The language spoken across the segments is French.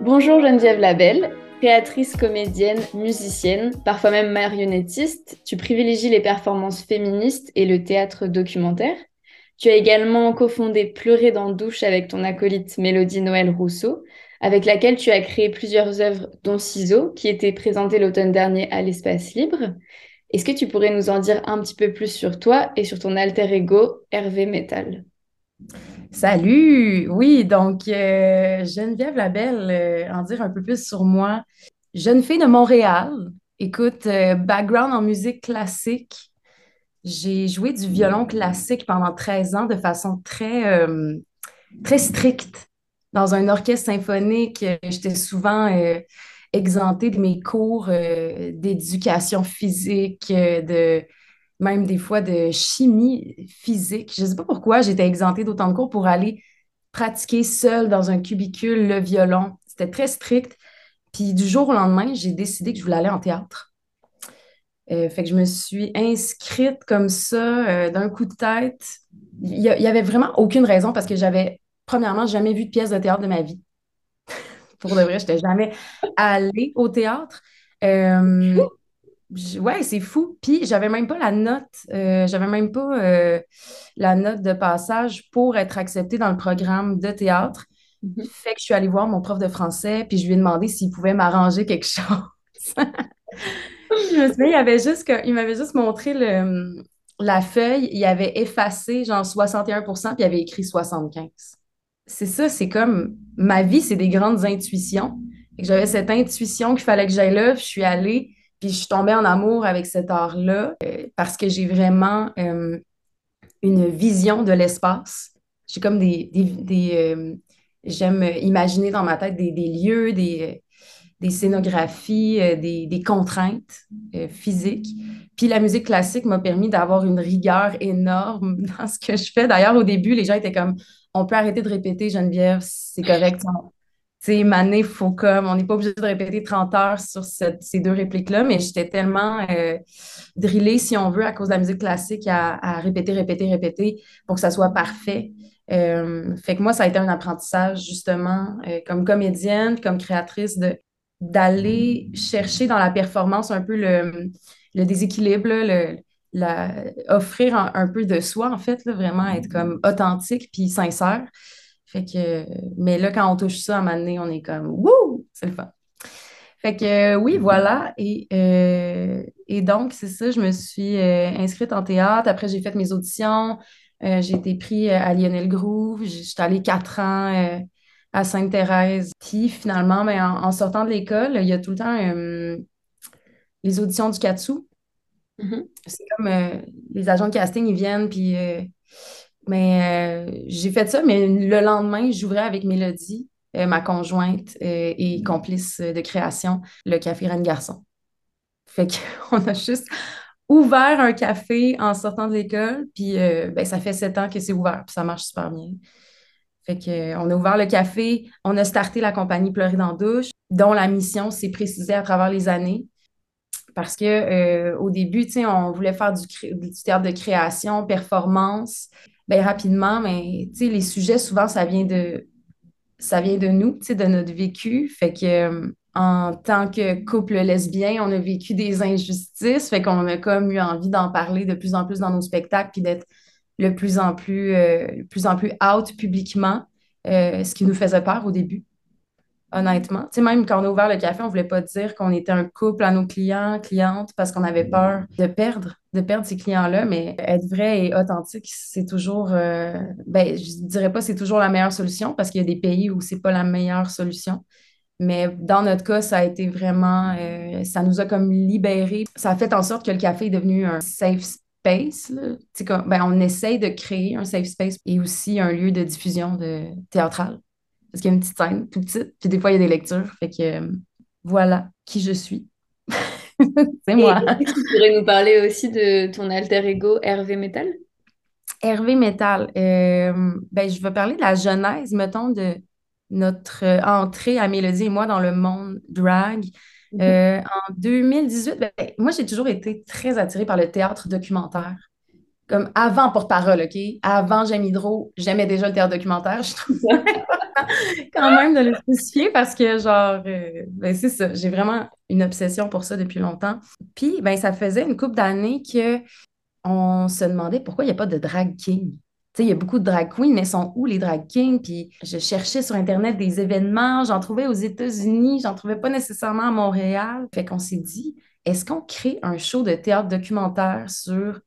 Bonjour Geneviève Labelle, créatrice, comédienne, musicienne, parfois même marionnettiste. Tu privilégies les performances féministes et le théâtre documentaire. Tu as également cofondé Pleurer dans douche avec ton acolyte Mélodie Noël Rousseau, avec laquelle tu as créé plusieurs œuvres, dont Ciseaux, qui étaient présentées l'automne dernier à l'Espace Libre. Est-ce que tu pourrais nous en dire un petit peu plus sur toi et sur ton alter ego Hervé Metal? Salut! Oui, donc euh, Geneviève Labelle, euh, en dire un peu plus sur moi. Jeune fille de Montréal, écoute, euh, background en musique classique. J'ai joué du violon classique pendant 13 ans de façon très, très stricte dans un orchestre symphonique. J'étais souvent exemptée de mes cours d'éducation physique, de même des fois de chimie physique. Je ne sais pas pourquoi j'étais exemptée d'autant de cours pour aller pratiquer seule dans un cubicule le violon. C'était très strict. Puis du jour au lendemain, j'ai décidé que je voulais aller en théâtre. Euh, fait que je me suis inscrite comme ça euh, d'un coup de tête. Il n'y avait vraiment aucune raison parce que j'avais, premièrement, jamais vu de pièce de théâtre de ma vie. Pour de vrai, je n'étais jamais allée au théâtre. Euh, Ouais, c'est fou. Puis j'avais même pas la note, euh, j'avais même pas euh, la note de passage pour être acceptée dans le programme de théâtre. Mhm. Fait que je suis allée voir mon prof de français, puis je lui ai demandé s'il pouvait m'arranger quelque chose. je me souviens, il, avait juste il m'avait juste montré le, la feuille, il avait effacé genre 61% puis il avait écrit 75. C'est ça, c'est comme ma vie, c'est des grandes intuitions. J'avais cette intuition qu'il fallait que j'aille là, je suis allée. Puis je suis tombée en amour avec cet art-là euh, parce que j'ai vraiment euh, une vision de l'espace. J'ai comme des. Euh, j'aime imaginer dans ma tête des, lieux, des, scénographies, des, contraintes physiques. Puis la musique classique m'a permis d'avoir une rigueur énorme dans ce que je fais. D'ailleurs, au début, les gens étaient comme on peut arrêter de répéter, Geneviève, c'est correct sais, Mané, faut comme, on n'est pas obligé de répéter 30 heures sur ces deux répliques-là, mais j'étais tellement euh, drillée, si on veut, à cause de la musique classique, à, répéter, répéter, répéter pour que ça soit parfait. Euh, fait que moi, ça a été un apprentissage, justement, euh, comme comédienne, comme créatrice, de, d'aller chercher dans la performance un peu le, le déséquilibre, le, la, offrir un, peu de soi, en fait, là, vraiment être comme authentique puis sincère. Fait que, mais là, quand on touche ça à un moment donné, on est comme Wouh! C'est le fun. Fait que oui, voilà. Et, euh, et donc, c'est ça, je me suis euh, inscrite en théâtre. Après, j'ai fait mes auditions. Euh, j'ai été pris à Lionel Groove. J'étais allée quatre ans à Sainte-Thérèse. Puis finalement, ben, en, sortant de l'école, il y a tout le temps les auditions du Katsu. Mm-hmm. C'est comme les agents de casting, ils viennent, puis mais euh, j'ai fait ça, mais le lendemain, j'ouvrais avec Mélodie, euh, ma conjointe euh, et complice de création, le café Reine Garçon. Fait qu'on a juste ouvert un café en sortant de l'école, puis ben, ça fait sept ans que c'est ouvert, puis ça marche super bien. Fait qu'on a ouvert le café, on a starté la compagnie Pleurer dans douche, dont la mission s'est précisée à travers les années. Parce que au début, on voulait faire du, théâtre de création, performance. Bien, rapidement, mais les sujets, souvent, ça vient de, ça vient de nous, de notre vécu. Fait que euh, en tant que couple lesbien, on a vécu des injustices. Fait qu'on a comme eu envie d'en parler de plus en plus dans nos spectacles, puis d'être le plus en plus, euh, plus en plus out publiquement, euh, ce qui nous faisait peur au début honnêtement. Tu sais, même quand on a ouvert le café, on voulait pas dire qu'on était un couple à nos clients, clientes, parce qu'on avait peur de perdre, de perdre ces clients-là. Mais être vrai et authentique, c'est toujours, euh, ben, je dirais pas c'est toujours la meilleure solution, parce qu'il y a des pays où c'est pas la meilleure solution. Mais dans notre cas, ça a été vraiment, euh, ça nous a comme libérés. Ça a fait en sorte que le café est devenu un safe space. Comme, ben, on essaye de créer un safe space et aussi un lieu de diffusion de théâtrale parce qu'il y a une petite scène, tout petite, puis des fois, il y a des lectures. Fait que euh, voilà qui je suis. c'est moi. tu pourrais nous parler aussi de ton alter ego Hervé Metal? Hervé Metal. Euh, ben, je vais parler de la genèse, mettons, de notre euh, entrée à Mélodie et moi dans le monde drag. Mm-hmm. en 2018, ben, moi, j'ai toujours été très attirée par le théâtre documentaire. Comme avant porte-parole, OK? Avant J'aime Hydro, j'aimais déjà le théâtre documentaire. Je trouve quand même de le spécifier parce que, genre, euh, ben, c'est ça, j'ai vraiment une obsession pour ça depuis longtemps. Puis, ben, ça faisait une couple d'années que on se demandait pourquoi il n'y a pas de drag king. Tu sais, il y a beaucoup de drag queens, mais sont où les drag kings? Puis je cherchais sur Internet des événements, j'en trouvais aux États-Unis, j'en trouvais pas nécessairement à Montréal. Fait qu'on s'est dit, est-ce qu'on crée un show de théâtre documentaire sur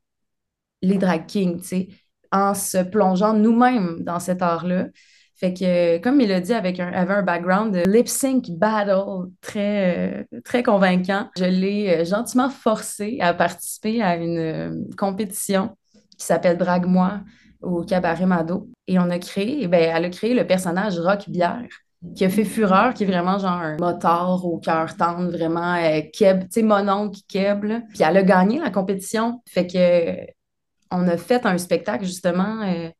les drag kings, tu sais, en se plongeant nous-mêmes dans cet art-là? Fait que, comme Mélodie avec un, avait un background de lip sync battle très, euh, convaincant, je l'ai euh, gentiment forcé à participer à une euh, compétition qui s'appelle Drag-moi au Cabaret Mado. Et on a créé, ben, elle a créé le personnage Rock Bière qui a fait fureur, qui est vraiment genre un motard au cœur tendre, vraiment keb, tu sais, mon oncle keb. Puis elle a gagné la compétition. Fait que on a fait un spectacle justement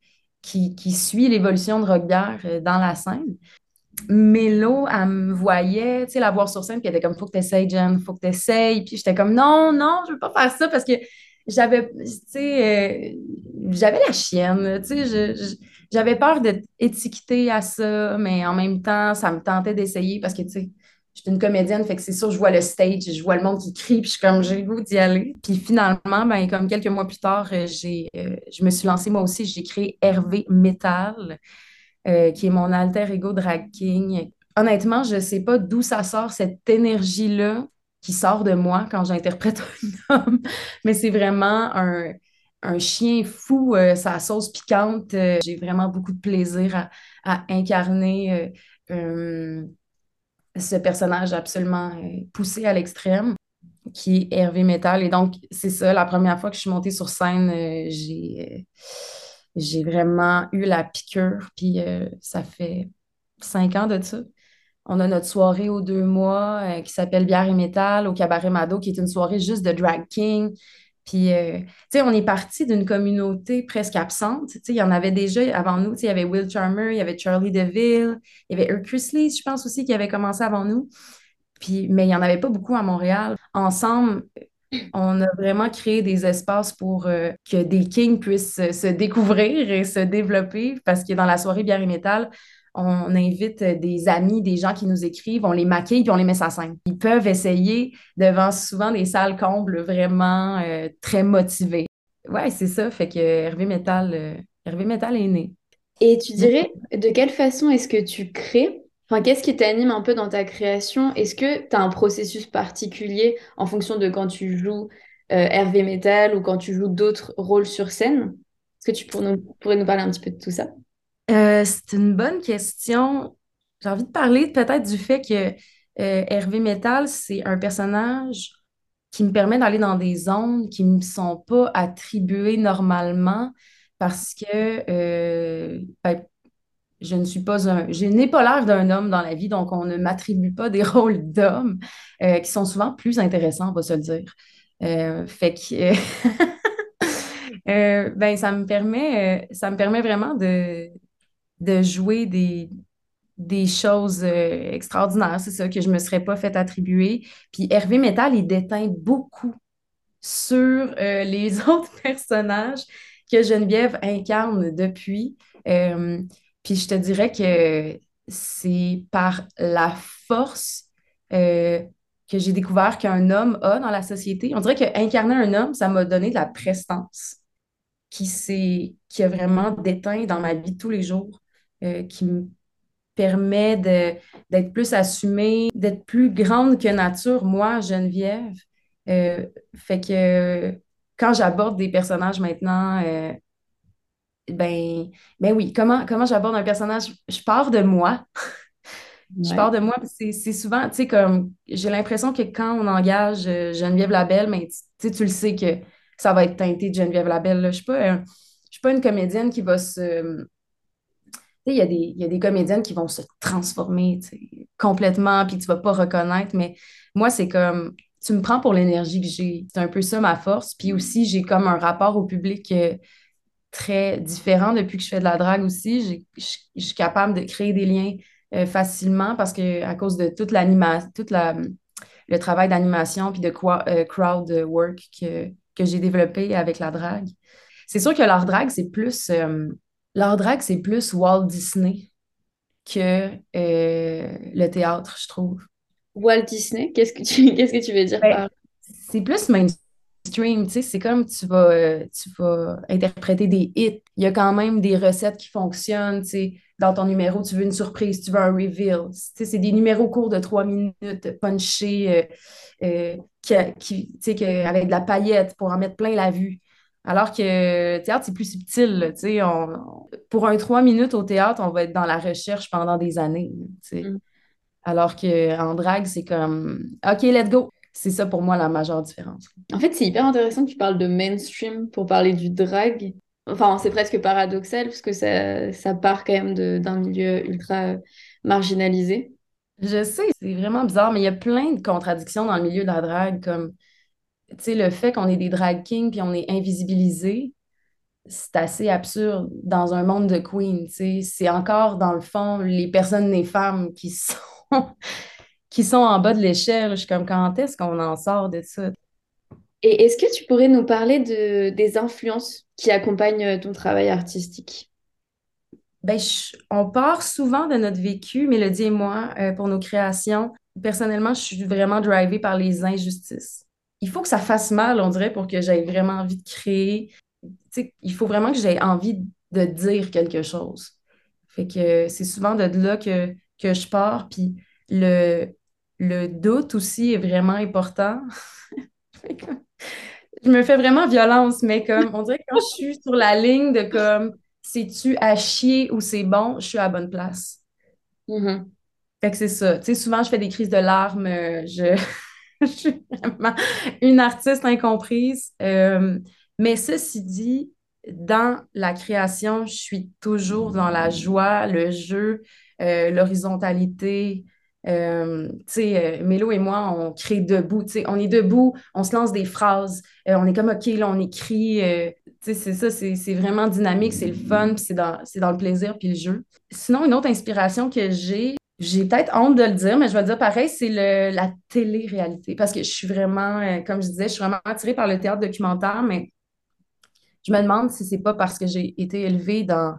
qui, suit l'évolution de Rockbière euh, dans la scène. Mélo, elle me voyait, tu sais, la voir sur scène, puis elle était comme, faut que tu essayes, Jen, faut que tu essayes. Puis j'étais comme, non, non, je veux pas faire ça parce que j'avais, tu sais, euh, j'avais la chienne, tu sais, j'avais peur d'être étiquetée à ça, mais en même temps, ça me tentait d'essayer parce que, tu sais, je suis une comédienne, fait que c'est sûr, je vois le stage, je vois le monde qui crie, puis je suis comme, j'ai le goût d'y aller. Puis finalement, ben, comme quelques mois plus tard, euh, j'ai, euh, je me suis lancée moi aussi, j'ai créé Hervé Metal, euh, qui est mon alter ego drag king. Honnêtement, je ne sais pas d'où ça sort, cette énergie-là qui sort de moi quand j'interprète un homme, mais c'est vraiment un, un chien fou, sa sauce piquante. j'ai vraiment beaucoup de plaisir à, à incarner ce personnage absolument euh, poussé à l'extrême, qui est Hervé Metal. Et donc, c'est ça, la première fois que je suis montée sur scène, euh, j'ai, euh, j'ai vraiment eu la piqûre. Puis ça fait cinq ans de ça. On a notre soirée aux deux mois qui s'appelle Bière et Métal au Cabaret Mado, qui est une soirée juste de drag king. Puis, euh, tu sais, on est parti d'une communauté presque absente. Tu sais, il y en avait déjà avant nous. Tu sais, il y avait Will Charmer, il y avait Charlie DeVille, il y avait Eric Chrisley, je pense aussi, qui avait commencé avant nous. Puis, mais il n'y en avait pas beaucoup à Montréal. Ensemble, on a vraiment créé des espaces pour euh, que des kings puissent se découvrir et se développer parce que dans la soirée Bière et Métal, on invite des amis, des gens qui nous écrivent, on les maquille puis on les met sur scène. Ils peuvent essayer devant souvent des salles combles vraiment euh, très motivées. Ouais, c'est ça. Fait que Hervé Metal, euh, Metal est né. Et tu dirais, de quelle façon est-ce que tu crées? Qu'est-ce qui t'anime un peu dans ta création? Est-ce que tu as un processus particulier en fonction de quand tu joues euh, Hervé Metal ou quand tu joues d'autres rôles sur scène? Est-ce que tu pourrais nous parler un petit peu de tout ça? Euh, c'est une bonne question. J'ai envie de parler peut-être du fait que euh, Hervé Metal, c'est un personnage qui me permet d'aller dans des zones qui ne me sont pas attribuées normalement parce que euh, ben, je ne suis pas un. Je n'ai pas l'air d'un homme dans la vie, donc on ne m'attribue pas des rôles d'homme qui sont souvent plus intéressants, on va se le dire. fait que. ben, ça me permet, ça me permet vraiment de, de jouer des, des choses euh, extraordinaires, c'est ça, que je ne me serais pas fait attribuer. Puis Hervé Metal, il déteint beaucoup sur euh, les autres personnages que Geneviève incarne depuis. Euh, puis je te dirais que c'est par la force que j'ai découvert qu'un homme a dans la société. On dirait qu'incarner un homme, ça m'a donné de la prestance qui, qui a vraiment déteint dans ma vie tous les jours. Euh, qui me permet d'être plus assumée, d'être plus grande que nature, moi, Geneviève. Euh, fait que quand j'aborde des personnages maintenant, euh, ben, ben oui, comment, comment j'aborde un personnage? Je pars de moi. Je pars de moi, c'est souvent, tu sais, comme j'ai l'impression que quand on engage Geneviève Labelle, mais tu tu le sais que ça va être teinté de Geneviève Labelle. Je ne suis, pas, suis pas une comédienne qui va se, il y, a des, y a des comédiennes qui vont se transformer complètement, puis tu vas pas reconnaître. Mais moi, c'est comme, tu me prends pour l'énergie que j'ai. C'est un peu ça ma force. Puis aussi, j'ai comme un rapport au public euh, très différent depuis que je fais de la drague aussi. Je suis capable de créer des liens euh, facilement parce que à cause de toute l'animation, la, le travail d'animation puis de euh, crowd work que, que j'ai développé avec la drague. c'est sûr que leur drag, c'est plus, euh, leur drag, c'est plus Walt Disney que euh, le théâtre, je trouve. Walt Disney, qu'est-ce que tu, qu'est-ce que tu veux dire Ben, par... c'est plus mainstream, tu sais, c'est comme tu vas, euh, tu vas interpréter des hits. Il y a quand même des recettes qui fonctionnent, tu sais. Dans ton numéro, tu veux une surprise, tu veux un reveal. Tu sais, c'est des numéros courts de trois minutes, punchés, euh, euh, qui, qui- tu sais, avec de la paillette pour en mettre plein la vue. Alors que le théâtre, c'est plus subtil, là. On- pour un trois minutes au théâtre, on va être dans la recherche pendant des années. Mm. Alors qu'en drague, c'est comme OK, let's go. C'est ça pour moi la majeure différence. En fait, c'est hyper intéressant que tu parles de mainstream pour parler du drag. Enfin, c'est presque paradoxal parce que ça, ça part quand même d'un milieu ultra marginalisé. Je sais, c'est vraiment bizarre, mais il y a plein de contradictions dans le milieu de la drague, comme le fait qu'on est des drag kings puis on est invisibilisés, c'est assez absurde dans un monde de sais. C'est encore, dans le fond, les personnes, les femmes qui sont, qui sont en bas de l'échelle. Je suis comme, quand est-ce qu'on en sort de ça? Et est-ce que tu pourrais nous parler de, des influences qui accompagnent euh, ton travail artistique? Ben, je- on part souvent de notre vécu, Mélodie et moi, euh, pour nos créations. Personnellement, je suis vraiment drivée par les injustices. Il faut que ça fasse mal, on dirait, pour que j'aie vraiment envie de créer. Il faut vraiment que j'aie envie de dire quelque chose. Fait que c'est souvent de là que, que je pars. Puis le, le doute aussi est vraiment important. Je me fais vraiment violence, mais comme on dirait que quand je suis sur la ligne de comme c'est-tu à chier ou c'est bon, je suis à la bonne place. Mhm. Fait que c'est ça. Tu sais, souvent, je fais des crises de larmes. euh, Je, je suis vraiment une artiste incomprise. Euh, mais ceci dit, dans la création, je suis toujours dans la joie, le jeu, euh, l'horizontalité. Euh, tu sais, euh, Mélo et moi, on crée debout. Tu sais, on est debout, on se lance des phrases. on est comme, OK, là, on écrit. tu sais, c'est ça, c'est vraiment dynamique, c'est le fun, puis c'est dans, dans le plaisir puis le jeu. Sinon, une autre inspiration que j'ai, j'ai peut-être honte de le dire, mais je vais dire pareil, c'est la télé-réalité. Parce que je suis vraiment, euh, comme je disais, je suis vraiment attirée par le théâtre documentaire, mais je me demande si c'est pas parce que j'ai été élevée dans,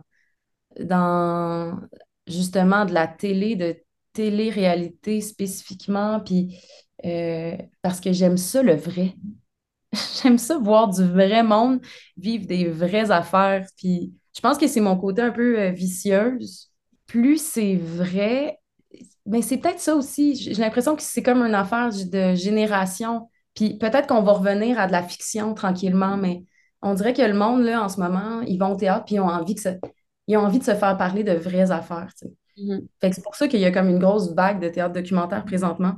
dans justement de la télé, de télé-réalité spécifiquement, puis euh, parce que j'aime ça, le vrai. J'aime ça voir du vrai monde, vivre des vraies affaires. Puis je pense que c'est mon côté un peu euh, vicieuse. Plus c'est vrai, mais c'est peut-être ça aussi. J'ai l'impression que c'est comme une affaire de génération. Puis peut-être qu'on va revenir à de la fiction tranquillement, mais on dirait que le monde, là, en ce moment, ils vont au théâtre puis ils ont envie que ils ont envie de se faire parler de vraies affaires, tu sais. Mhm. Fait que c'est pour ça qu'il y a comme une grosse vague de théâtre documentaire présentement.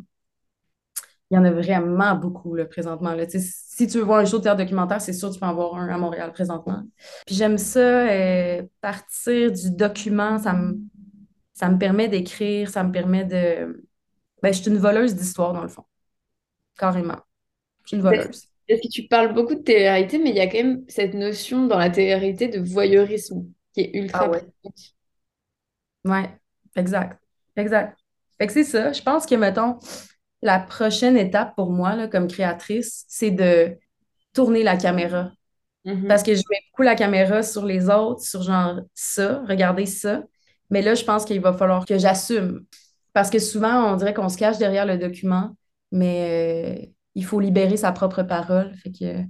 Il y en a vraiment beaucoup là, présentement. Là. Tu sais, si tu veux voir un show de théâtre documentaire, c'est sûr que tu peux en voir un à Montréal présentement. Puis j'aime ça, euh, partir du document, ça me, ça me permet d'écrire, ça me permet de... Ben, je suis une voleuse d'histoire, dans le fond. Carrément. Je suis une voleuse. Parce que tu parles beaucoup de télé-réalité, mais il y a quand même cette notion dans la télé-réalité de voyeurisme qui est ultra Ah ouais. Ouais, exact. Exact. Fait que c'est ça. Je pense que, mettons, la prochaine étape pour moi, là, comme créatrice, c'est de tourner la caméra. Mhm. Parce que je mets beaucoup la caméra sur les autres, sur genre ça, regardez ça. Mais là, je pense qu'il va falloir que j'assume. Parce que souvent, on dirait qu'on se cache derrière le document, mais euh, il faut libérer sa propre parole. Fait que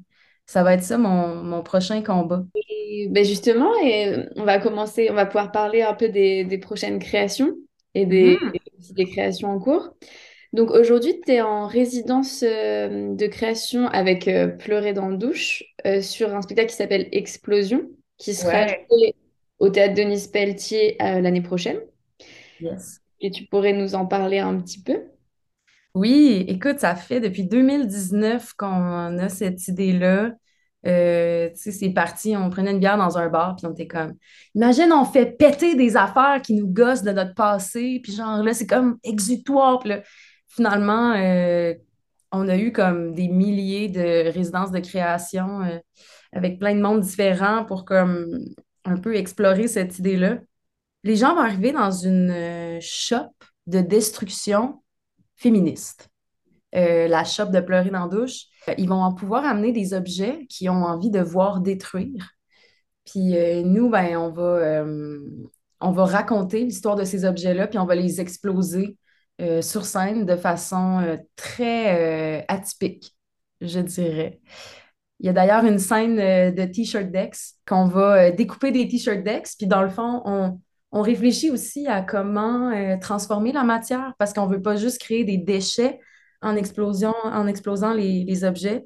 ça va être ça mon, mon prochain combat. Et, ben justement, et on va commencer, on va pouvoir parler un peu des, des prochaines créations et des, Mhm. aussi des créations en cours. Donc aujourd'hui, tu es en résidence euh, de création avec euh, Pleurer dans le douche euh, sur un spectacle qui s'appelle Explosion, qui sera Ouais. joué au Théâtre Denis Pelletier euh, l'année prochaine. Yes. Et tu pourrais nous en parler un petit peu? Oui, écoute, ça fait depuis 2019 qu'on a cette idée-là. Euh, tu sais, c'est parti, on prenait une bière dans un bar, puis on était comme, imagine, on fait péter des affaires qui nous gossent de notre passé, puis genre là, c'est comme exutoire. Puis là, finalement, euh, on a eu comme des milliers de résidences de création euh, avec plein de mondes différents pour comme un peu explorer cette idée-là. Les gens vont arriver dans une euh, shop de destruction féministe. Euh, la shop de pleurer dans la douche. Euh, Ils vont pouvoir amener des objets qu'ils ont envie de voir détruire. Puis nous, ben, on va, on va raconter l'histoire de ces objets-là, puis on va les exploser sur scène de façon très atypique, je dirais. Il y a d'ailleurs une scène de T-shirt decks qu'on va découper des T-shirt decks, puis dans le fond, on, on réfléchit aussi à comment euh, transformer la matière parce qu'on ne veut pas juste créer des déchets en, explosion, en explosant les, objets.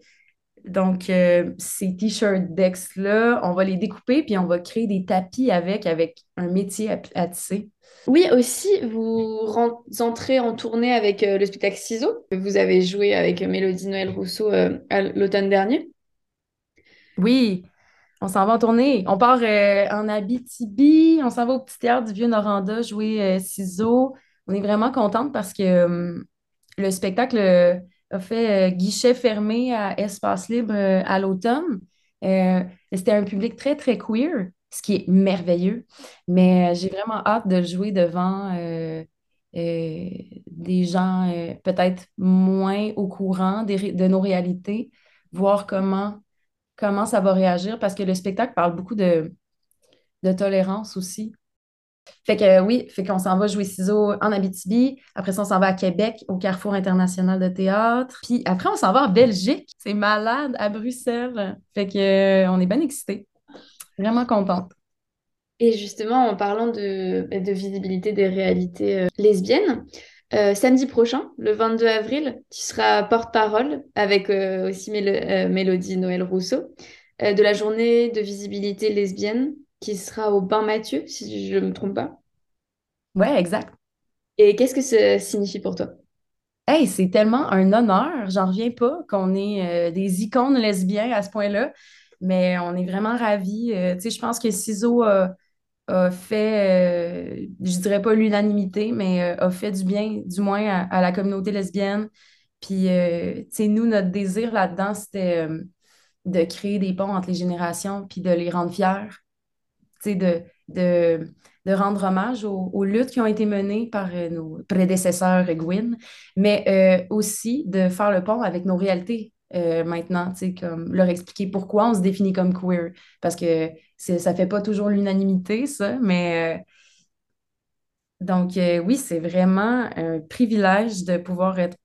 Donc, euh, ces t-shirts Dex-là, on va les découper puis on va créer des tapis avec, avec un métier à, tisser. Oui, aussi, vous entrez en tournée avec euh, le spectacle Ciseaux. Vous avez joué avec Mélodie Noël Rousseau l'automne dernier. Oui, on s'en va en tournée. On part euh, en Abitibi, on s'en va au petit théâtre du Vieux-Noranda jouer euh, ciseaux. On est vraiment contente parce que euh, le spectacle a fait guichet fermé à Espace Libre à l'automne. C'était un public très, très queer, ce qui est merveilleux. Mais j'ai vraiment hâte de jouer devant des gens peut-être moins au courant de nos réalités, voir comment comment ça va réagir parce que le spectacle parle beaucoup de, de tolérance aussi. Fait que oui, fait qu'on s'en va jouer ciseaux en Abitibi. Après ça, on s'en va à Québec, au Carrefour international de théâtre. Puis après, on s'en va en Belgique. C'est malade, à Bruxelles. Fait que euh, on est bien excités. Vraiment contente. Et justement, en parlant de, de visibilité des réalités euh, lesbiennes, euh, samedi prochain, le 22 avril, tu seras porte-parole avec euh, aussi euh, Mélodie Noël Rousseau de la journée de visibilité lesbienne qui sera au Bain Mathieu, si je ne me trompe pas. Ouais, exact. Et qu'est-ce que ça signifie pour toi? Hey, c'est tellement un honneur, j'en reviens pas qu'on ait des icônes lesbiennes à ce point-là, mais on est vraiment ravis. tu sais, je pense que Ciseaux a fait, euh, je dirais pas l'unanimité, mais euh, a fait du bien, du moins à, la communauté lesbienne. Puis, euh, tu sais, nous, notre désir là-dedans, c'était de créer des ponts entre les générations, puis de les rendre fiers, tu sais, de, de, de, rendre hommage aux, luttes qui ont été menées par nos prédécesseurs Gwyn, mais aussi de faire le pont avec nos réalités euh, maintenant, tu sais, comme leur expliquer pourquoi on se définit comme queer. Parce que ça fait pas toujours l'unanimité, ça, mais... Euh, donc, euh, oui, c'est vraiment un privilège de pouvoir être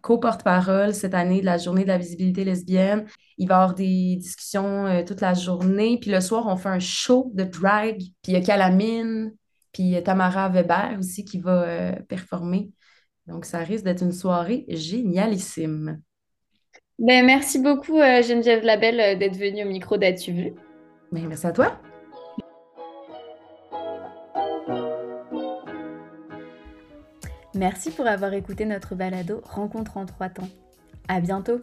co-porte-parole cette année de la journée de la visibilité lesbienne. Il va y avoir des discussions toute la journée. Puis le soir, on fait un show de drag. Puis il y a Calamine, puis Tamara Weber aussi qui va performer. Donc, ça risque d'être une soirée génialissime. Ben, merci beaucoup, euh, Geneviève Labelle, euh, d'être venue au micro d'As-tu vu? Ben, merci à toi. Merci pour avoir écouté notre balado Rencontre en trois temps. À bientôt!